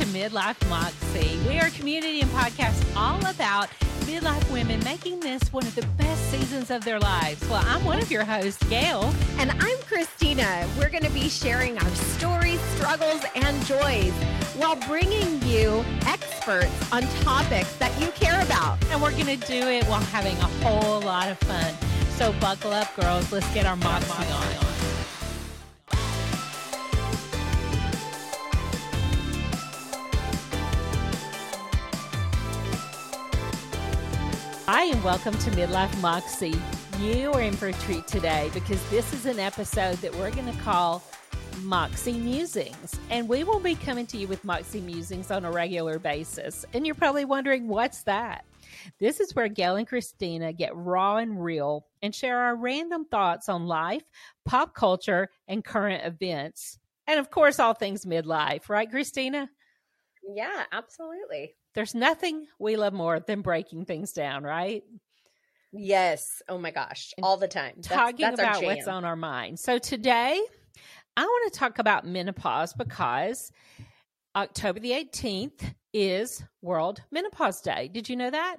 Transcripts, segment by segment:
to Midlife Moxie. We are a community and podcast all about midlife women making this one of the best seasons of their lives. Well, I'm one of your hosts, Gail. And I'm Christina. We're going to be sharing our stories, struggles, and joys while bringing you experts on topics that you care about. And we're going to do it while having a whole lot of fun. So buckle up, girls. Let's get our Moxie on. And welcome to Midlife Moxie. You are in for a treat today because this is an episode that we're going to call Moxie Musings. And we will be coming to you with Moxie Musings on a regular basis. And you're probably wondering, what's that? This is where Gail and Christina get raw and real and share our random thoughts on life, pop culture, and current events. And of course, all things midlife, right, Christina? Yeah, absolutely. There's nothing we love more than breaking things down, right? Yes. Oh my gosh. All the time. That's, talking that's about what's on our mind. So today, I want to talk about menopause because October the 18th is World Menopause Day. Did you know that?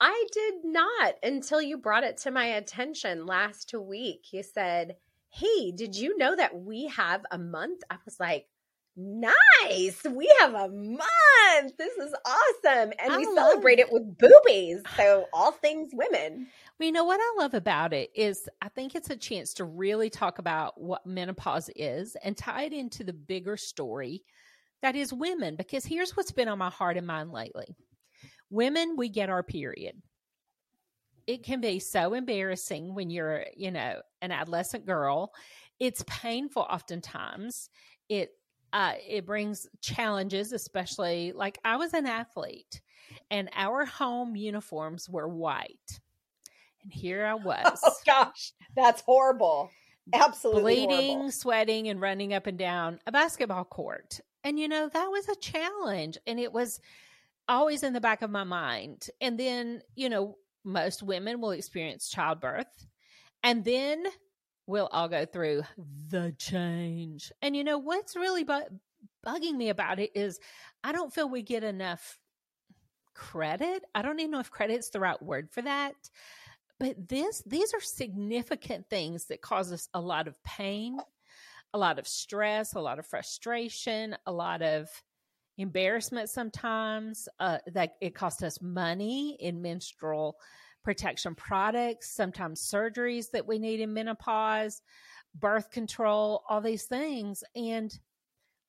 I did not until you brought it to my attention last week. You said, Hey, did you know that we have a month? I was like, Nice. We have a month. This is awesome. And I we celebrate it. it with boobies. So, all things women. Well, you know what I love about it is I think it's a chance to really talk about what menopause is and tie it into the bigger story that is women. Because here's what's been on my heart and mind lately women, we get our period. It can be so embarrassing when you're, you know, an adolescent girl. It's painful oftentimes. It uh, it brings challenges, especially like I was an athlete and our home uniforms were white. And here I was. Oh gosh, that's horrible. Absolutely bleeding, horrible. sweating, and running up and down a basketball court. And you know, that was a challenge. And it was always in the back of my mind. And then, you know, most women will experience childbirth. And then we'll all go through the change. And you know what's really bu- bugging me about it is I don't feel we get enough credit. I don't even know if credit's the right word for that. But this these are significant things that cause us a lot of pain, a lot of stress, a lot of frustration, a lot of embarrassment sometimes uh, that it costs us money in menstrual protection products, sometimes surgeries that we need in menopause, birth control, all these things. And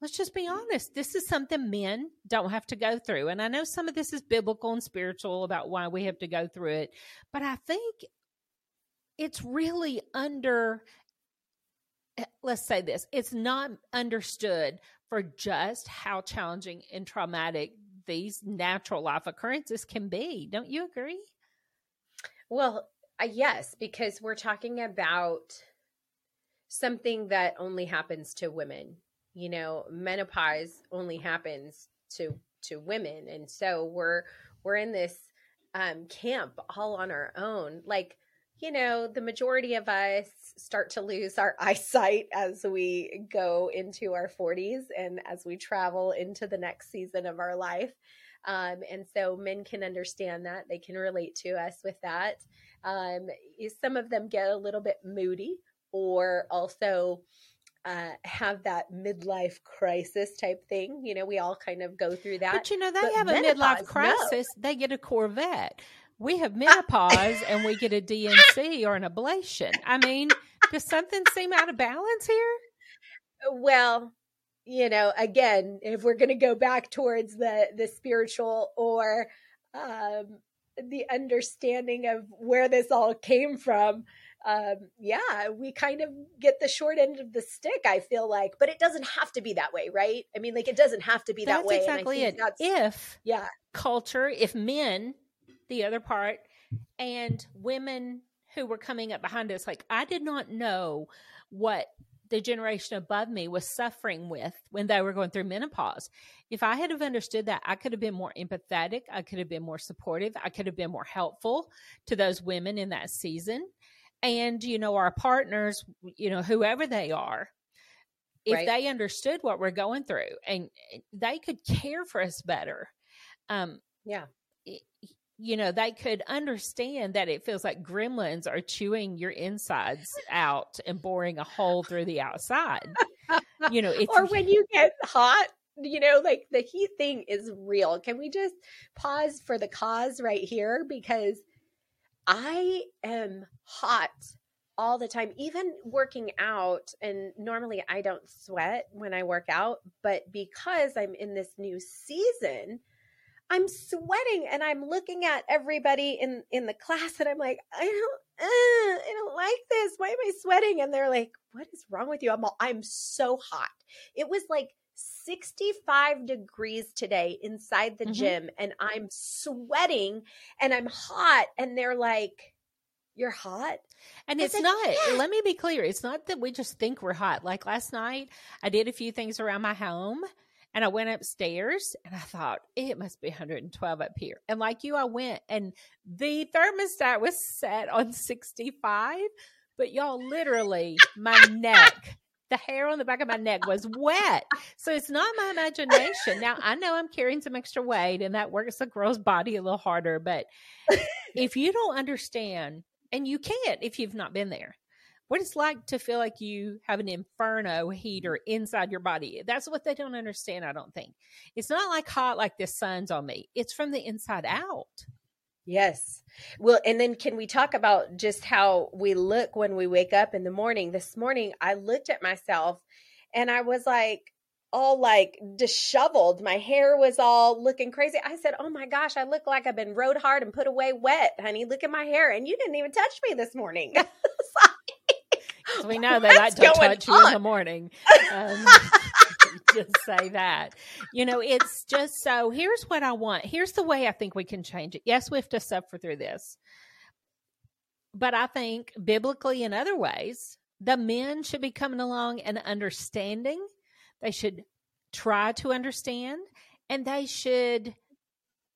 let's just be honest, this is something men don't have to go through. And I know some of this is biblical and spiritual about why we have to go through it, but I think it's really under let's say this it's not understood for just how challenging and traumatic these natural life occurrences can be. Don't you agree? Well, uh, yes, because we're talking about something that only happens to women. You know, menopause only happens to to women, and so we're we're in this um, camp all on our own. Like, you know, the majority of us start to lose our eyesight as we go into our 40s and as we travel into the next season of our life. Um, and so men can understand that. They can relate to us with that. Um, some of them get a little bit moody or also uh, have that midlife crisis type thing. You know, we all kind of go through that. But you know, they but have a midlife crisis. No. They get a Corvette. We have menopause and we get a D&C or an ablation. I mean, does something seem out of balance here? Well, you know again if we're going to go back towards the the spiritual or um the understanding of where this all came from um yeah we kind of get the short end of the stick i feel like but it doesn't have to be that way right? I mean like it doesn't have to be that's that way exactly it. if yeah. culture if men the other part and women who were coming up behind us like i did not know what the generation above me was suffering with when they were going through menopause. If I had have understood that, I could have been more empathetic. I could have been more supportive. I could have been more helpful to those women in that season. And, you know, our partners, you know, whoever they are, if Right. they understood what we're going through and eh, they could care for us better um Yeah. You know they could understand that it feels like gremlins are chewing your insides out and boring a hole through the outside you know or when you get hot, you know, like the heat thing is real. Can we just pause for the cause right here? Because I am hot all the time, even working out. And normally I don't sweat when I work out, but because I'm in this new season, I'm sweating and I'm looking at everybody in in the class and I'm like, I don't, uh, I don't like this. Why am I sweating? And they're like, What is wrong with you? I'm all, I'm so hot. It was like 65 degrees today inside the Mhm. gym and I'm sweating and I'm hot and they're like, You're hot? And it's not, "Yeah." let me be clear, it's not that we just think we're hot. Like last night, I did a few things around my home and I went upstairs and I thought, it must be 112 up here. And like you, I went and the thermostat was set on 65, but y'all literally, my neck, the hair on the back of my neck was wet. So it's not my imagination. Now, I know I'm carrying some extra weight and that works the girl's body a little harder, but if you don't understand, and you can't if you've not been there. What it's like to feel like you have an inferno heater mm-hmm. inside your body. That's what they don't understand, I don't think. It's not like hot like the sun's on me. It's from the inside out. Yes. Well, and then can we talk about just how we look when we wake up in the morning? This morning, I looked at myself and I was like, all like disheveled. My hair was all looking crazy. I said, Oh my gosh, I look like I've been rode hard and put away wet, honey. Look at my hair. And you didn't even touch me this morning. So we know they like What's to going touch you in the morning. Um, just say that. You know, it's just so here's what I want. Here's the way I think we can change it. Yes, we have to suffer through this. But I think biblically in other ways, the men should be coming along and understanding. They should try to understand and they should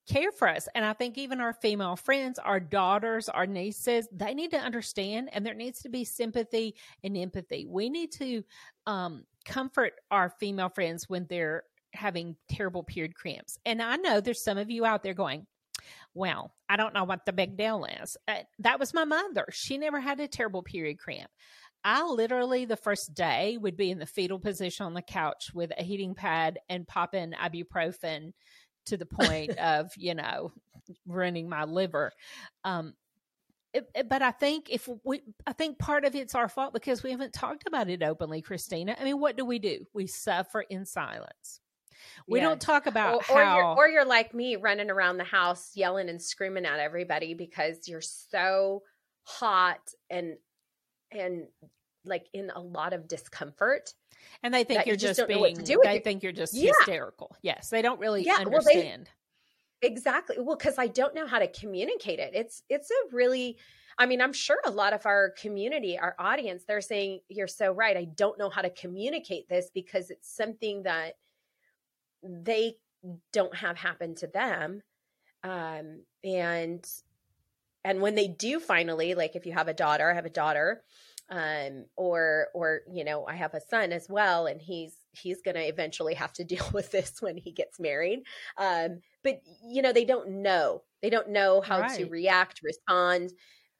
care for us. And I think even our female friends, our daughters, our nieces, they need to understand and there needs to be sympathy and empathy. We need to um, comfort our female friends when they're having terrible period cramps. And I know there's some of you out there going, well, I don't know what the big deal is. Uh, that was my mother. She never had a terrible period cramp. I literally, the first day, would be in the fetal position on the couch with a heating pad and popping ibuprofen to the point of, you know, ruining my liver. Um, it- it- but I think if we, I think part of it's our fault because we haven't talked about it openly, Christina. I mean, what do we do? We suffer in silence. We don't talk about or, or how. you're or you're like me running around the house yelling and screaming at everybody because you're so hot and and like in a lot of discomfort. And they think that you you're just just, being. do they it. think you're just Yeah. hysterical. Yes, they don't really Yeah, well, they- understand. Exactly. Well, because I don't know how to communicate it. It's it's a really I mean, I'm sure a lot of our community, our audience, they're saying, You're so right. I don't know how to communicate this because it's something that they don't have happen to them. Um, and and when they do finally, like if you have a daughter, I have a daughter, um, or or you know, I have a son as well, and he's he's gonna eventually have to deal with this when he gets married. Um, but you know they don't know. They don't know how to react respond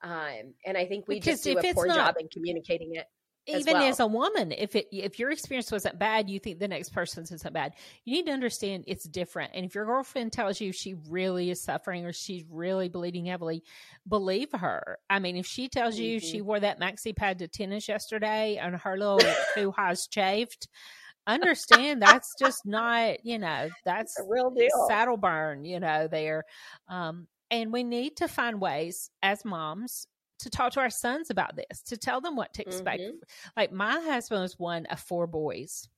um, and i think we just do a poor not- job in communicating it as even well. as a woman if it if your experience wasn't bad you think the next person's isn't bad you need to understand it's different and if your girlfriend tells you she really is suffering or she's really bleeding heavily believe her i mean if she tells you she Mhm. wore that maxi pad to tennis yesterday and her little hoo-ha's chafed understand that's just not you know that's a real deal saddle burn, you know, there. Um, and we need to find ways as moms to talk to our sons about this, to tell them what to expect. Mhm. Like my husband was one of four boys.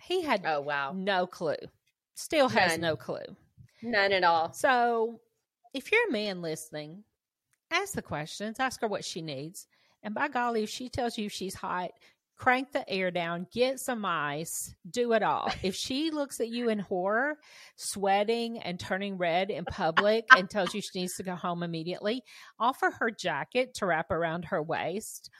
He had oh wow no clue, still has None. no clue. none at all So if you're a man listening, ask the questions, ask her what she needs. And by golly, if she tells you she's hot, crank the air down, get some ice, do it all. If she looks at you in horror, sweating and turning red in public and tells you she needs to go home immediately, offer her jacket to wrap around her waist.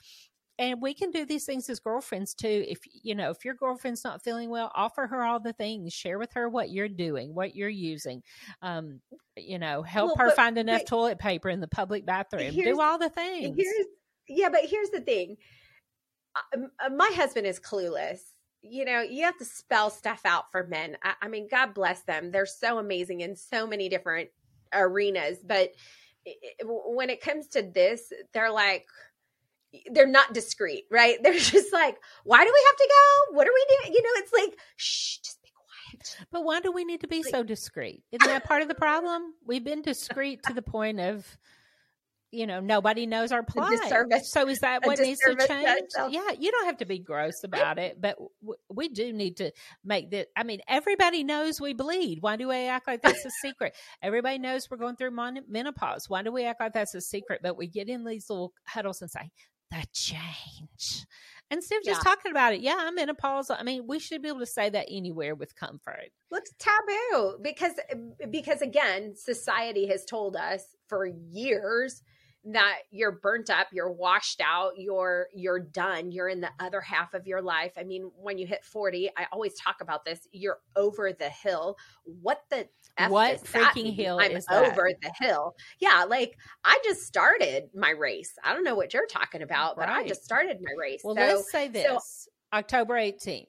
and we can do these things as girlfriends too if you know if your girlfriend's not feeling well offer her all the things share with her what you're doing what you're using um you know help Well, her but- find enough but- toilet paper in the public bathroom do all the things yeah, but here's the thing. My husband is clueless. You know, you have to spell stuff out for men. I, I mean, God bless them. They're so amazing in so many different arenas. But when it comes to this, they're like, they're not discreet, right? They're just like, why do we have to go? What are we doing? You know, it's like, shh, just be quiet. but why do we need to be Like- so discreet isn't that part of the problem we've been discreet to the point of you know nobody knows our plight so is that what needs to change? yeah you don't have to be gross about it but w- we do need to make that i mean everybody knows we bleed. Why do we act like that's a secret? Everybody knows we're going through mon- menopause. Why do we act like that's a secret? But we get in these little huddles and say the change. Instead of just Yeah. talking about it yeah i'm menopausal i mean we should be able to say that anywhere with comfort. Looks taboo because because again society has told us for years that you're burnt up you're washed out you're you're done you're in the other half of your life. I mean when you hit 40 i always talk about this you're over the hill. What the F What freaking hill i'm is that? over the hill. Yeah like i just started my race. I don't know what you're talking about but i just started my race. Well, so let's say this October 18th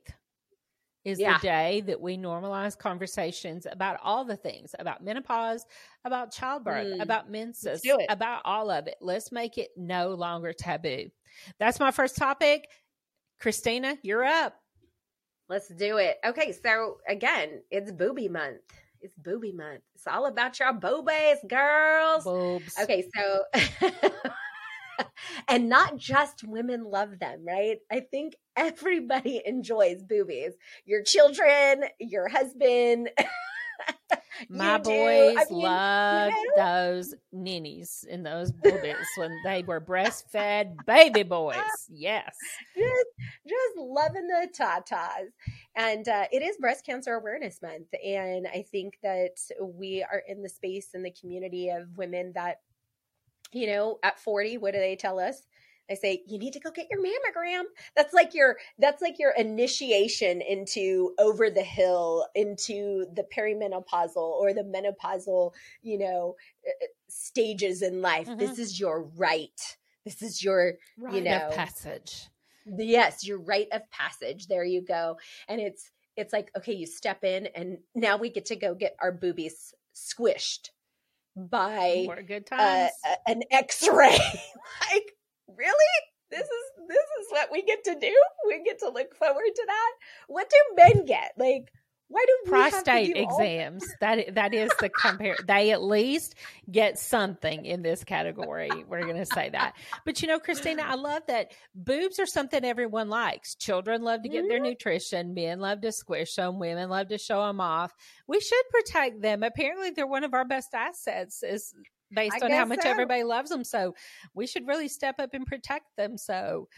is Yeah. the day that we normalize conversations about all the things about menopause, about childbirth, Mm. about menses, about all of it. Let's make it no longer taboo. That's my first topic. Christina, you're up. Let's do it. Okay, so again, it's booby month. It's booby month. It's all about your boobies, girls. Boobs. Okay, so and not just women love them, right? I think everybody enjoys boobies. Your children, your husband. My boys I mean, you loved know? those ninnies and those boobies when they were breastfed baby boys. Yes. just just loving the tatas and uh, it is breast cancer awareness month and i think that we are in the space in the community of women that you know at 40 what do they tell us? They say you need to go get your mammogram. That's like your that's like your initiation into over the hill into the perimenopausal or the menopausal you know uh, stages in life. Mhm. this is your right. This is your Rite you of know passage. yes your rite of passage. There you go. And it's it's like okay you step in and now we get to go get our boobies squished by More good uh, an x-ray. Like really? This is this is what we get to do? We get to look forward to that? What do men get? Like why do we have to prostate do exams. That that is the compare. They at least get something in this category. We're going to say that. But you know, Christina, I love that boobs are something everyone likes. Children love to get their Mm-hmm. nutrition. Men love to squish them. Women love to show them off. We should protect them. Apparently, they're one of our best assets. Is based I on how much so. everybody loves them. So we should really step up and protect them. So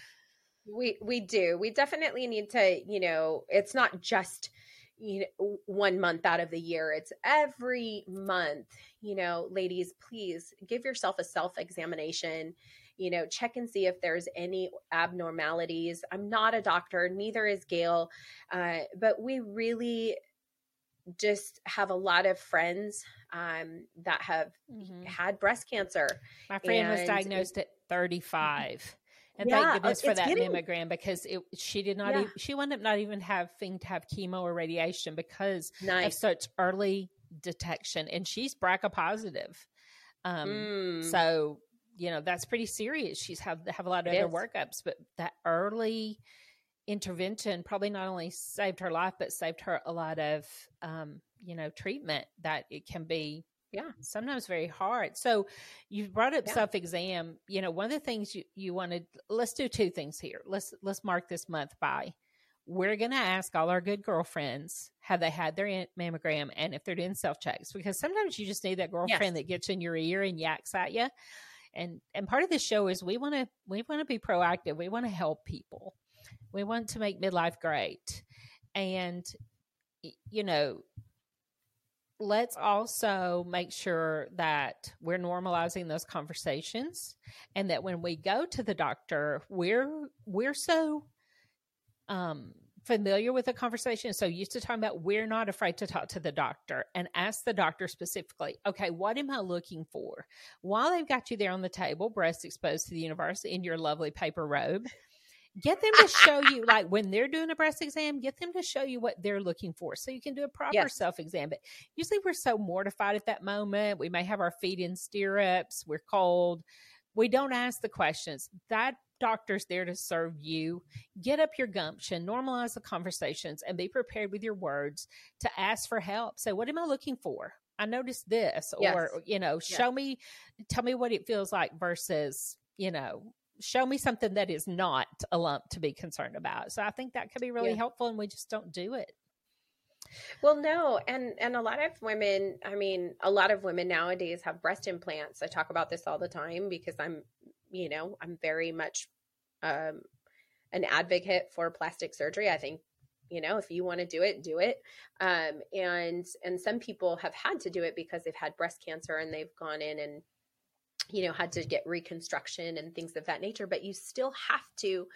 we we do we definitely need to you know it's not just you know one month out of the year it's every month you know ladies please give yourself a self examination you know check and see if there's any abnormalities i'm not a doctor neither is gail uh, but we really just have a lot of friends um, that have mhm. had breast cancer my friend was diagnosed at 35. And Yeah, thank goodness for that getting- mammogram because it she did not Yeah. even, she wound up not even having to have chemo or radiation because of such early detection and she's BRCA positive. Um Mm. so you know that's pretty serious. She's have have a lot of It other is. workups, but that early intervention probably not only saved her life but saved her a lot of um you know treatment that it can be Yeah. sometimes very hard. So you brought up Yeah. self-exam you know one of the things you you wanted let's do two things here. Let's let's mark this month by we're going to ask all our good girlfriends have they had their mammogram and if they're doing self checks because sometimes you just need that girlfriend that gets in your ear and yaks at you and and part of the show is we want to we want to be proactive. We want to help people. We want to make midlife great. And you know let's also make sure that we're normalizing those conversations and that when we go to the doctor we're we're so um familiar with the conversation so used to talking about we're not afraid to talk to the doctor and ask the doctor specifically okay what am i looking for? While they've got you there on the table breast exposed to the universe in your lovely paper robe get them to show you like when they're doing a breast exam get them to show you what they're looking for so you can do a proper Yes. self exam but usually we're so mortified at that moment we may have our feet in stirrups we're cold we don't ask the questions that doctor's there to serve you get up your gumption normalize the conversations and be prepared with your words to ask for help say what am i looking for i noticed this Yes. or you know Yes. show me tell me what it feels like versus you know show me something that is not a lump to be concerned about so i think that could be really Yeah. helpful and we just don't do it Well, no, and and a lot of women, I mean, a lot of women nowadays have breast implants. I talk about this all the time because I'm, you know, I'm very much um an advocate for plastic surgery. I think, you know, if you want to do it, do it. Um and and some people have had to do it because they've had breast cancer and they've gone in and you know, had to get reconstruction and things of that nature, but you still have to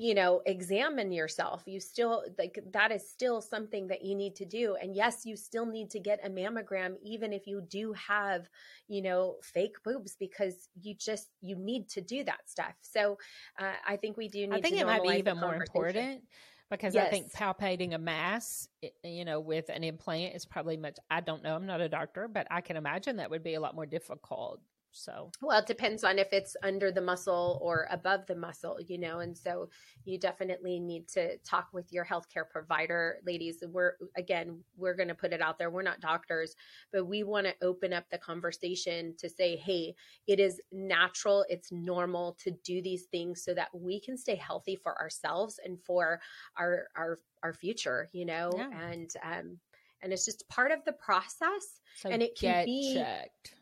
you know examine yourself. You still like that is still something that you need to do. And yes you still need to get a mammogram even if you do have you know fake boobs because you just you need to do that stuff. So uh, i think we do need i think it might be even more important because i think palpating a mass you know with an implant is probably much i don't know i'm not a doctor but i can imagine that would be a lot more difficult so Well, it depends on if it's under the muscle or above the muscle, you know, and so you definitely need to talk with your healthcare provider, ladies. We're again, we're going to put it out there. We're not doctors, but we want to open up the conversation to say, hey, it is natural, it's normal to do these things so that we can stay healthy for ourselves and for our our our future, you know, Yeah. and um and it's just part of the process so And it can be- checked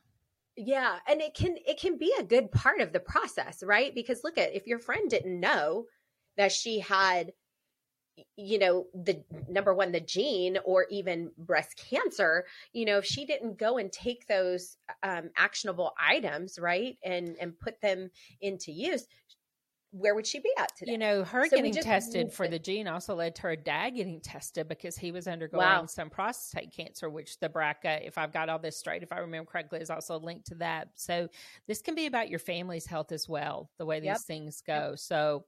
yeah, and it can it can be a good part of the process, right? Because look at if your friend didn't know that she had you know the number one the gene or even breast cancer you know if she didn't go and take those um, actionable items right and and put them into use where would she be at today You know, her So getting tested for the gene also led to her dad getting tested because he was undergoing Wow. some prostate cancer, which the BRCA, if I've got all this straight, if I remember correctly, is also linked to that. So this can be about your family's health as well, the way these Yep. things go. So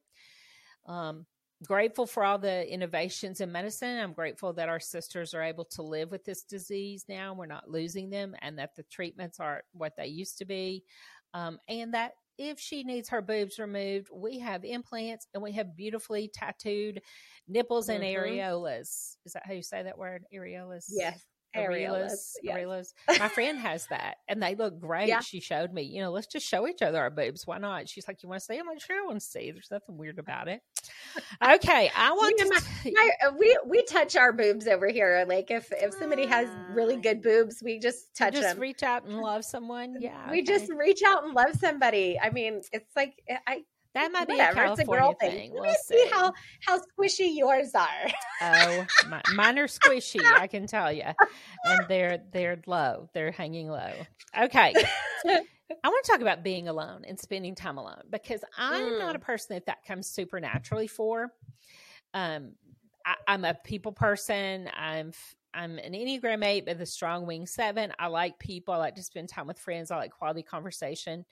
um grateful for all the innovations in medicine. I'm grateful that our sisters are able to live with this disease now. We're not losing them and that the treatments aren't what they used to be. Um, and that if she needs her boobs removed, we have implants and we have beautifully tattooed nipples and Mhm. areolas. Is that how you say that word? Areolas? yes Areolas. areolas yes. My friend has that and they look great. Yeah. She showed me, you know, let's just show each other our boobs. Why not? She's like, You want to see? I'm like, Sure, I want to see. There's nothing weird about it. Okay. I want Me and to. my- uh, we we touch our boobs over here. Like if if somebody has really good boobs, we just touch just them. reach out and love someone. Yeah. we okay. just reach out and love somebody. I mean, it's like I that might be a whatever. A California girl thing. thing. We'll Let me see see. how how squishy yours are. Oh, my, mine are squishy, I can tell you, and they're they're low. They're hanging low. Okay, I want to talk about being alone and spending time alone because I'm not Mm. a person that that comes supernaturally for. Um, I, I'm a people person. I'm I'm an Enneagram eight, but the strong wing seven. I like people. I like to spend time with friends. I like quality conversation.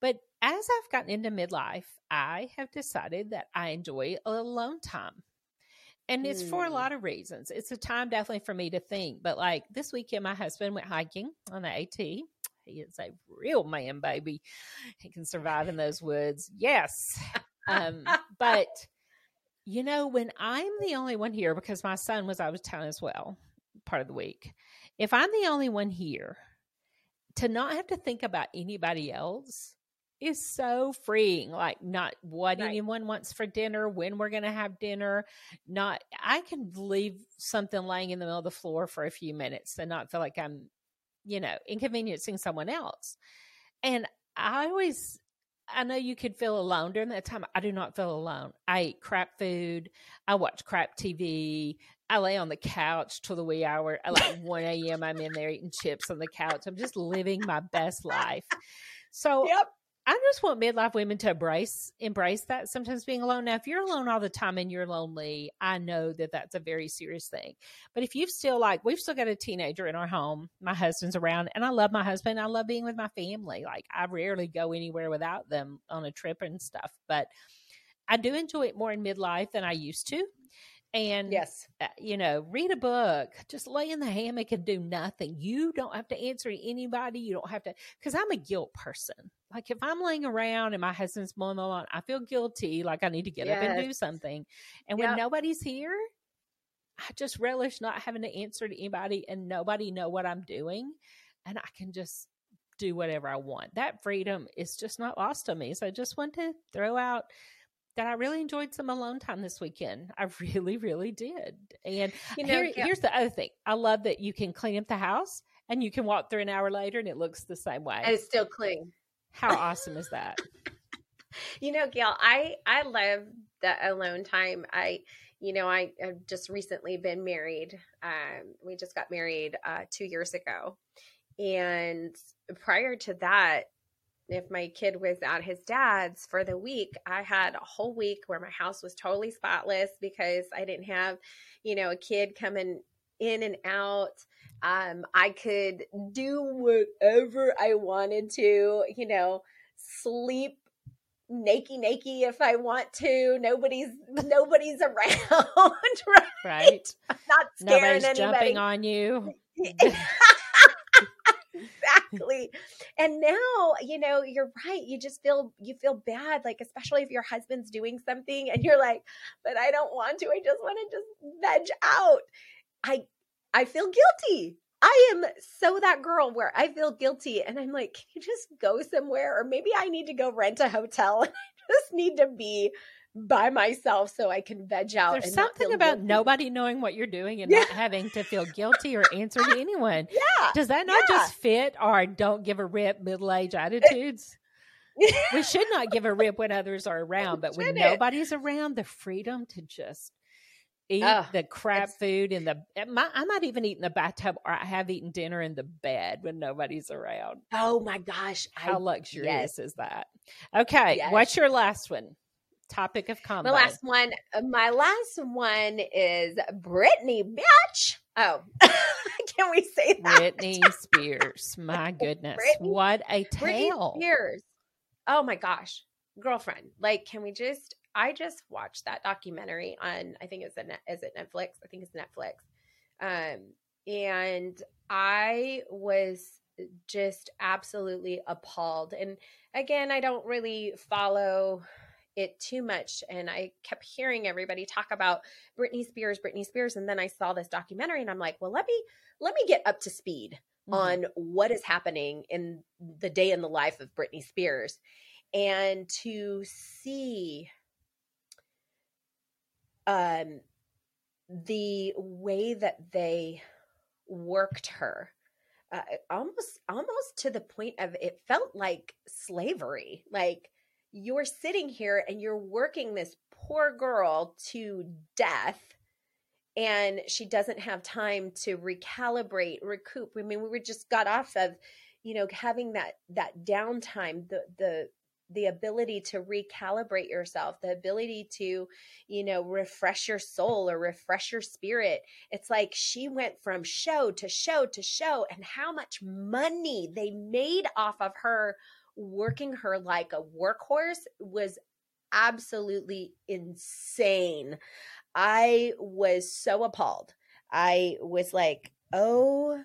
But as I've gotten into midlife, I have decided that I enjoy a alone time. And it's for a Mm. lot of reasons. It's a time definitely for me to think. But like this weekend, my husband went hiking on the AT. He is a real man, baby. He can survive in those woods. Yes. Um, but you know, when I'm the only one here, because my son was out of town as well, part of the week, if I'm the only one here, to not have to think about anybody else is so freeing. Like, not what Right. anyone wants for dinner, when we're going to have dinner. Not, I can leave something laying in the middle of the floor for a few minutes and not feel like I'm, you know, inconveniencing someone else. And I always, I know you could feel alone during that time. I do not feel alone. I eat crap food. I watch crap TV. I lay on the couch till the wee hour. At like 1 a.m., I'm in there eating chips on the couch. I'm just living my best life. So Yep. I just want midlife women to embrace embrace that sometimes being alone. Now, if you're alone all the time and you're lonely, I know that that's a very serious thing. But if you've still like we've still got a teenager in our home, my husband's around, and I love my husband. I love being with my family. Like I rarely go anywhere without them on a trip and stuff. But I do enjoy it more in midlife than I used to. And Yes. uh, you know, read a book, just lay in the hammock and do nothing. You don't have to answer to anybody. You don't have to, because I'm a guilt person. Like if I'm laying around and my husband's mowing the lawn, I feel guilty. Like I need to get up and do something. And when Yep. nobody's here, I just relish not having to answer to anybody and nobody know what I'm doing. And I can just do whatever I want. That freedom is just not lost on me. So I just want to throw out that I really enjoyed some alone time this weekend. I really, really did. And You know, here, yeah. here's the other thing. I love that you can clean up the house and you can walk through an hour later and it looks the same way. and it's still clean. How awesome is that? You know, Gail, I I love the alone time. I, you know, I have just recently been married. Um, we just got married uh, two years ago, and prior to that, if my kid was at his dad's for the week, I had a whole week where my house was totally spotless because I didn't have, you know, a kid coming in and out. Um, I could do whatever I wanted to, you know, sleep naked naked if I want to. Nobody's nobody's around, right? Right? I'm not scaring Nobody's anybody. jumping on you. exactly. And now, you know, you're right. You just feel you feel bad, like especially if your husband's doing something and you're like, but I don't want to. I just want to just veg out. I I feel guilty. I am so that girl where I feel guilty and I'm like, can you just go somewhere? Or maybe I need to go rent a hotel and I just need to be by myself so I can veg out. There's and something about guilty. nobody knowing what you're doing and Yeah. not having to feel guilty or answer to anyone. Yeah. Does that not Yeah. just fit our don't give a rip middle age attitudes? we should not give a rip when others are around, but when nobody's around, the freedom to just eat Ugh, the crap food in the. My, I might even eat in the bathtub, or I have eaten dinner in the bed when nobody's around. Oh my gosh. How I, luxurious yes. is that? Okay, Yes. what's your last one? Topic of combo. my last one, uh, my last one is Britney, bitch. Oh, can we say that? Britney Spears. My goodness, Britney- what a Britney tale! Spears. Oh my gosh, girlfriend. Like, can we just? I just watched that documentary on. I think it's a. Is it Netflix? I think it's Netflix. Um, and I was just absolutely appalled. And again, I don't really follow it too much. And I kept hearing everybody talk about Britney Spears, Britney Spears, and then I saw this documentary, and I'm like, well, let me let me get up to speed Mhm. on what is happening in the day in the life of Britney Spears and to see um the way that they worked her uh, almost almost to the point of it felt like slavery. Like you're sitting here and you're working this poor girl to death and she doesn't have time to recalibrate recoup. I mean we were just got off of you know having that that downtime the the the ability to recalibrate yourself the ability to you know refresh your soul or refresh your spirit it's like she went from show to show to show and how much money they made off of her working her like a workhorse was absolutely insane I was so appalled. I was like, oh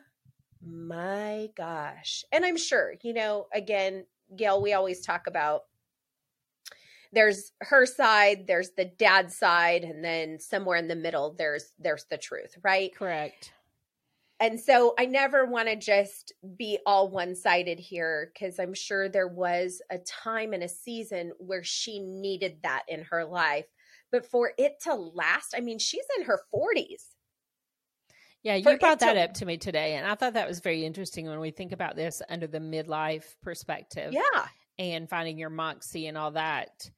my gosh. And I'm sure, you know, again, Gail, we always talk about there's her side, there's the dad side, and then somewhere in the middle there's there's the truth, right? Correct. And so I never want to just be all one sided here because I'm sure there was a time and a season where she needed that in her life. But for it to last, I mean, she's in her 40s. Yeah, you brought that to- up to me today, and I thought that was very interesting when we think about this under the midlife perspective. Yeah. and finding your moxie and all that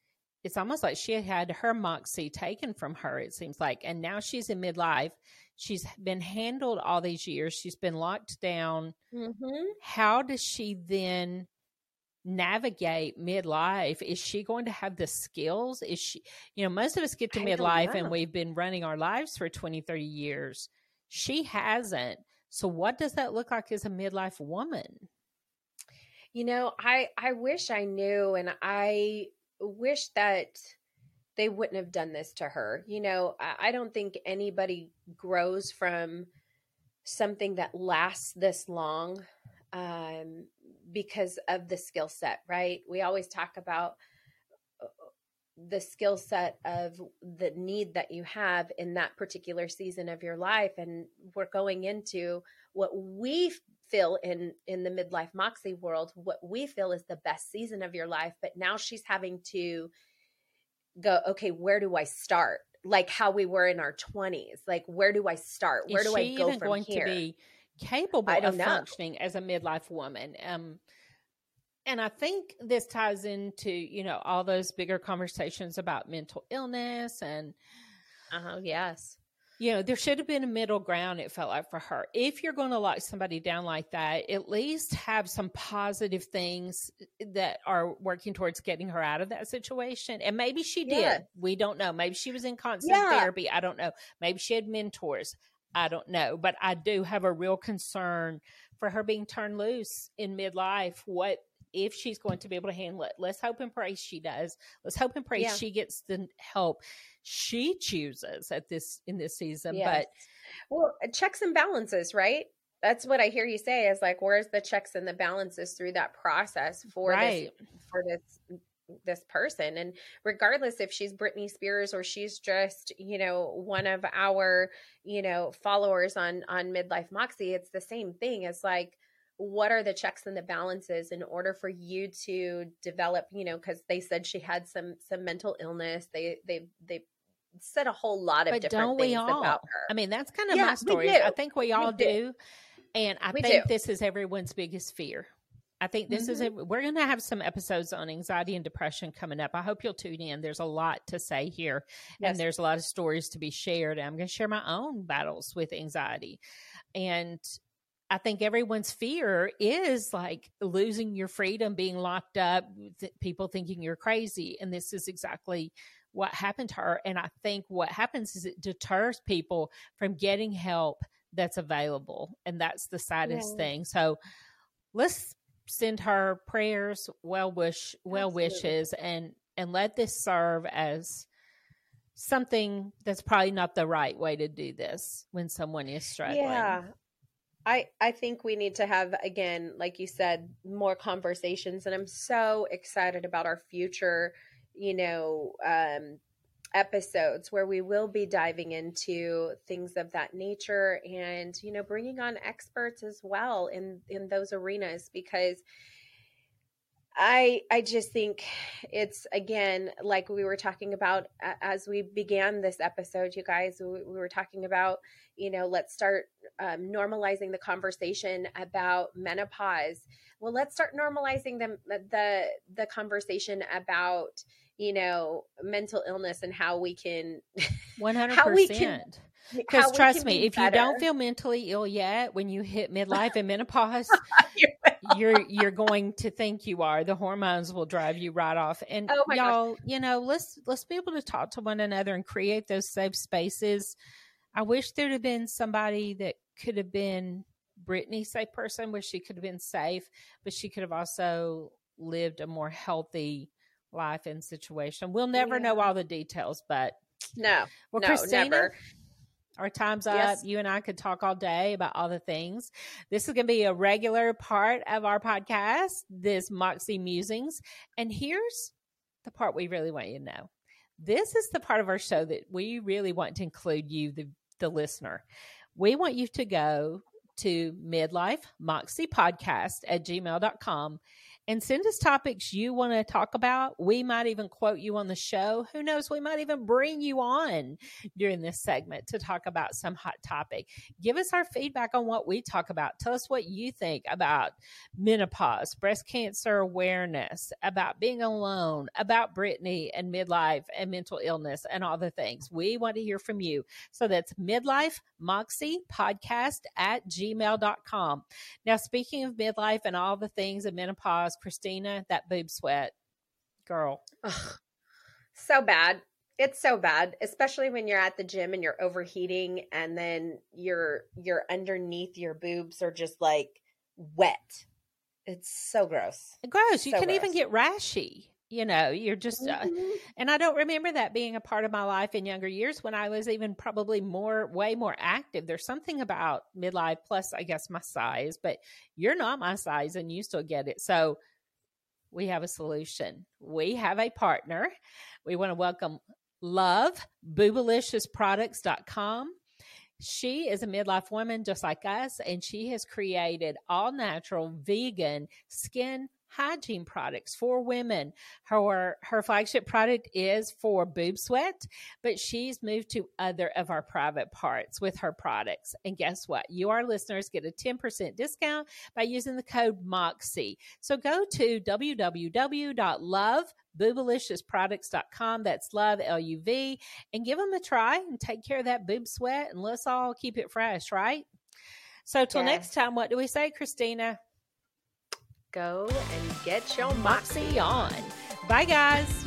it's almost like she had her moxie taken from her, it seems like. And now she's in midlife. She's been handled all these years. She's been locked down. Mm-hmm. How does she then navigate midlife? Is she going to have the skills? Is she, you know, most of us get to I midlife and we've been running our lives for 20, 30 years. She hasn't. So, what does that look like as a midlife woman? You know, I I wish I knew and I wish that they wouldn't have done this to her. You know, I, I don't think anybody grows from something that lasts this long um, because of the skill set, right? We always talk about the skill set of the need that you have in that particular season of your life and we're going into what we feel in in the midlife moxie world what we feel is the best season of your life but now she's having to go okay where do i start like how we were in our 20s like where do i start where Is do i go even from going here to be capable of know. functioning as a midlife woman? Um, and I think this ties into you know all those bigger conversations about mental illness and uh-huh yes. You know there should have been a middle ground it felt like for her. If you're going to lock somebody down like that at least have some positive things that are working towards getting her out of that situation. And maybe she did. Yeah. we don't know. Maybe she was in constant Yeah. therapy. I don't know. Maybe she had mentors. I don't know. But i do have a real concern for her being turned loose in midlife what if she's going to be able to handle it. Let's hope and pray she does. Let's hope and pray Yeah. she gets the help she chooses at this in this season Yes. well uh, checks and balances right? That's what i hear you say is like where's the checks and the balances through that process for right. this for this this person? And regardless if she's Britney Spears or she's just you know one of our you know followers on on midlife moxie it's the same thing. It's like what are the checks and the balances in order for you to develop you know because they said she had some some mental illness they they they said a whole lot of But different don't we things all? about her I mean, that's kind of Yeah, my story. I think we all do. do. And I We think do. this is everyone's biggest fear. I think this is Mm-hmm. it. We're going to have some episodes on anxiety and depression coming up. I hope you'll tune in. There's a lot to say here, Yes. and there's a lot of stories to be shared. I'm going to share my own battles with anxiety. And I think everyone's fear is like losing your freedom, being locked up, th- people thinking you're crazy. And this is exactly what happened to her. And I think what happens is it deters people from getting help that's available. And that's the saddest Yeah. thing. So let's send her prayers, well wish, well Absolutely. wishes, and and let this serve as something that's probably not the right way to do this when someone is struggling. Yeah. I I think we need to have again, like you said, more conversations and I'm so excited about our future, you know, um episodes where we will be diving into things of that nature and you know bringing on experts as well in in those arenas because I I just think it's again like we were talking about as we began this episode you guys we, we were talking about you know let's start um, normalizing the conversation about menopause well let's start normalizing the the the conversation about you know mental illness and how we can One hundred How we can- percent. Because trust me, be if you don't feel mentally ill yet, when you hit midlife and menopause, you're you're going to think you are. The hormones will drive you right off. And Oh y'all, you know, let's let's be able to talk to one another and create those safe spaces. I wish there'd have been somebody that could have been Britney's safe person, where she could have been safe, but she could have also lived a more healthy life and situation. We'll never know all the details, but no well, no Christina, never our time's up. You and I could talk all day about all the things. This is going to be a regular part of our podcast, this Moxie Musings. And here's the part we really want you to know. This is the part of our show that we really want to include you, the, the listener. We want you to go to midlife moxie podcast at gmail.com and send us topics you want to talk about. We might even quote you on the show. Who knows? We might even bring you on during this segment to talk about some hot topic. Give us our feedback on what we talk about. Tell us what you think about menopause, breast cancer awareness, about being alone, about Britney and midlife and mental illness and all the things. We want to hear from you. So that's midlife moxie podcast at gmail.com. Now, speaking of midlife and all the things of menopause, Christina, that boob sweat, girl. Ugh, so bad. It's so bad, especially when you're at the gym and you're overheating and then your your underneath your boobs are just like wet. It's so gross. Gross. You so can gross. even get rashy. You know, you're just, uh, mm-hmm. uh, and I don't remember that being a part of my life in younger years when I was even probably more, way more active. There's something about midlife, plus, I guess, my size, but you're not my size and you still get it. So, we have a solution. We have a partner. We want to welcome Luv, boobalicious.products.com. She is a midlife woman just like us, and she has created all natural vegan skin hygiene products for women. Her her flagship product is for boob sweat, but she's moved to other of our private parts with her products. And guess what? You our listeners get a 10% discount by using the code MOXIE. So go to www.luvboobaliciousproducts.com. That's love L U V and give them a try and take care of that boob sweat and let's all keep it fresh, right? So till next time, what do we say, Christina? Go and get your moxie on. Bye, guys.